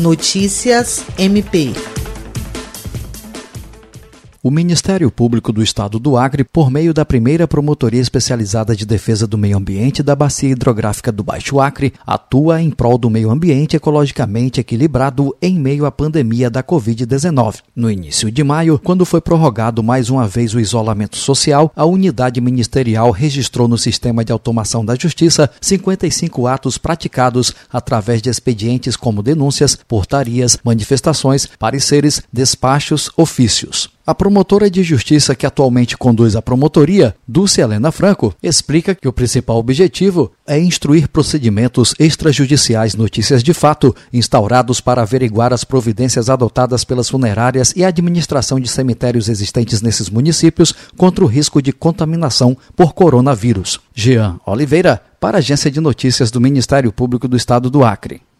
Notícias MP. O Ministério Público do Estado do Acre, por meio da primeira Promotoria Especializada de Defesa do Meio Ambiente da Bacia Hidrográfica do Baixo Acre, atua em prol do meio ambiente ecologicamente equilibrado em meio à pandemia da Covid-19. No início de maio, quando foi prorrogado mais uma vez o isolamento social, a unidade ministerial registrou no Sistema de Automação da Justiça 55 atos praticados através de expedientes como denúncias, portarias, manifestações, pareceres, despachos, ofícios. A promotora de justiça que atualmente conduz a promotoria, Dulce Helena Franco, explica que o principal objetivo é instruir procedimentos extrajudiciais notícias de fato instaurados para averiguar as providências adotadas pelas funerárias e administração de cemitérios existentes nesses municípios contra o risco de contaminação por coronavírus. Jean Oliveira, para a Agência de Notícias do Ministério Público do Estado do Acre.